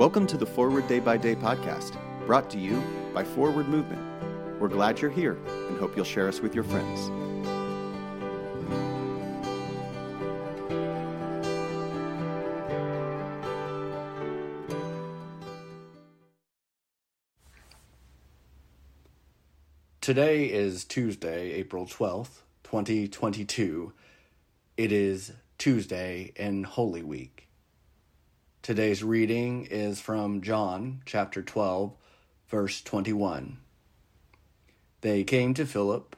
Welcome to the Forward Day by Day podcast, brought to you by Forward Movement. We're glad you're here and hope you'll share us with your friends. Today is Tuesday, April 12th, 2022. It is Tuesday in Holy Week. Today's reading is from John chapter 12, verse 21. They came to Philip,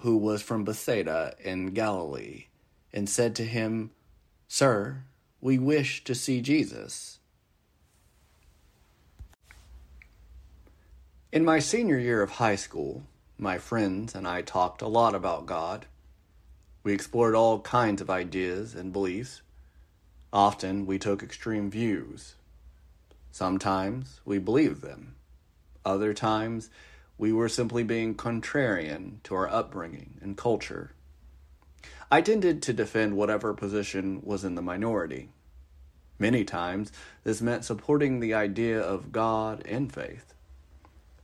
who was from Bethsaida in Galilee, and said to him, Sir, we wish to see Jesus. In my senior year of high school, my friends and I talked a lot about God. We explored all kinds of ideas and beliefs. Often we took extreme views. Sometimes we believed them. Other times we were simply being contrarian to our upbringing and culture. I tended to defend whatever position was in the minority. Many times this meant supporting the idea of God and faith.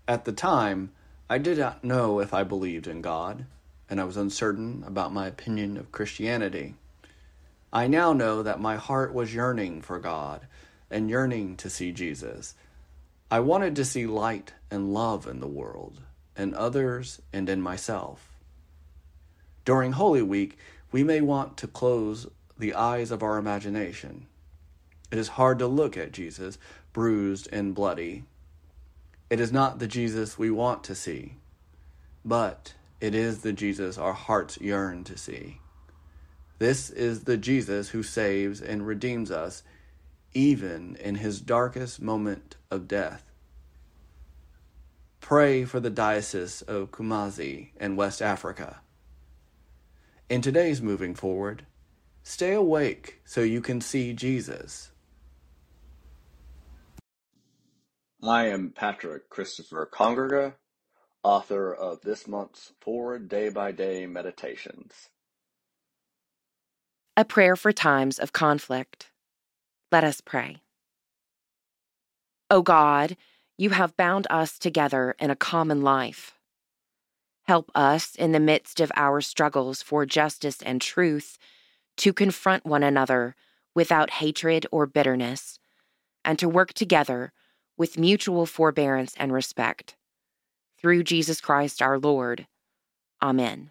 At the time, I did not know if I believed in God, and I was uncertain about my opinion of Christianity. I now know that my heart was yearning for God and yearning to see Jesus. I wanted to see light and love in the world, in others, and in myself. During Holy Week, we may want to close the eyes of our imagination. It is hard to look at Jesus, bruised and bloody, it is not the Jesus we want to see, but it is the Jesus our hearts yearn to see. This is the Jesus who saves and redeems us even in his darkest moment of death. Pray for the Diocese of Kumasi in West Africa. In today's moving forward, stay awake so you can see Jesus. I am Patrick Christopher Congrega, author of this month's Forward Day by Day Meditations. A prayer for times of conflict. Let us pray. O God, you have bound us together in a common life. Help us in the midst of our struggles for justice and truth to confront one another without hatred or bitterness, and to work together with mutual forbearance and respect. Through Jesus Christ our Lord. Amen.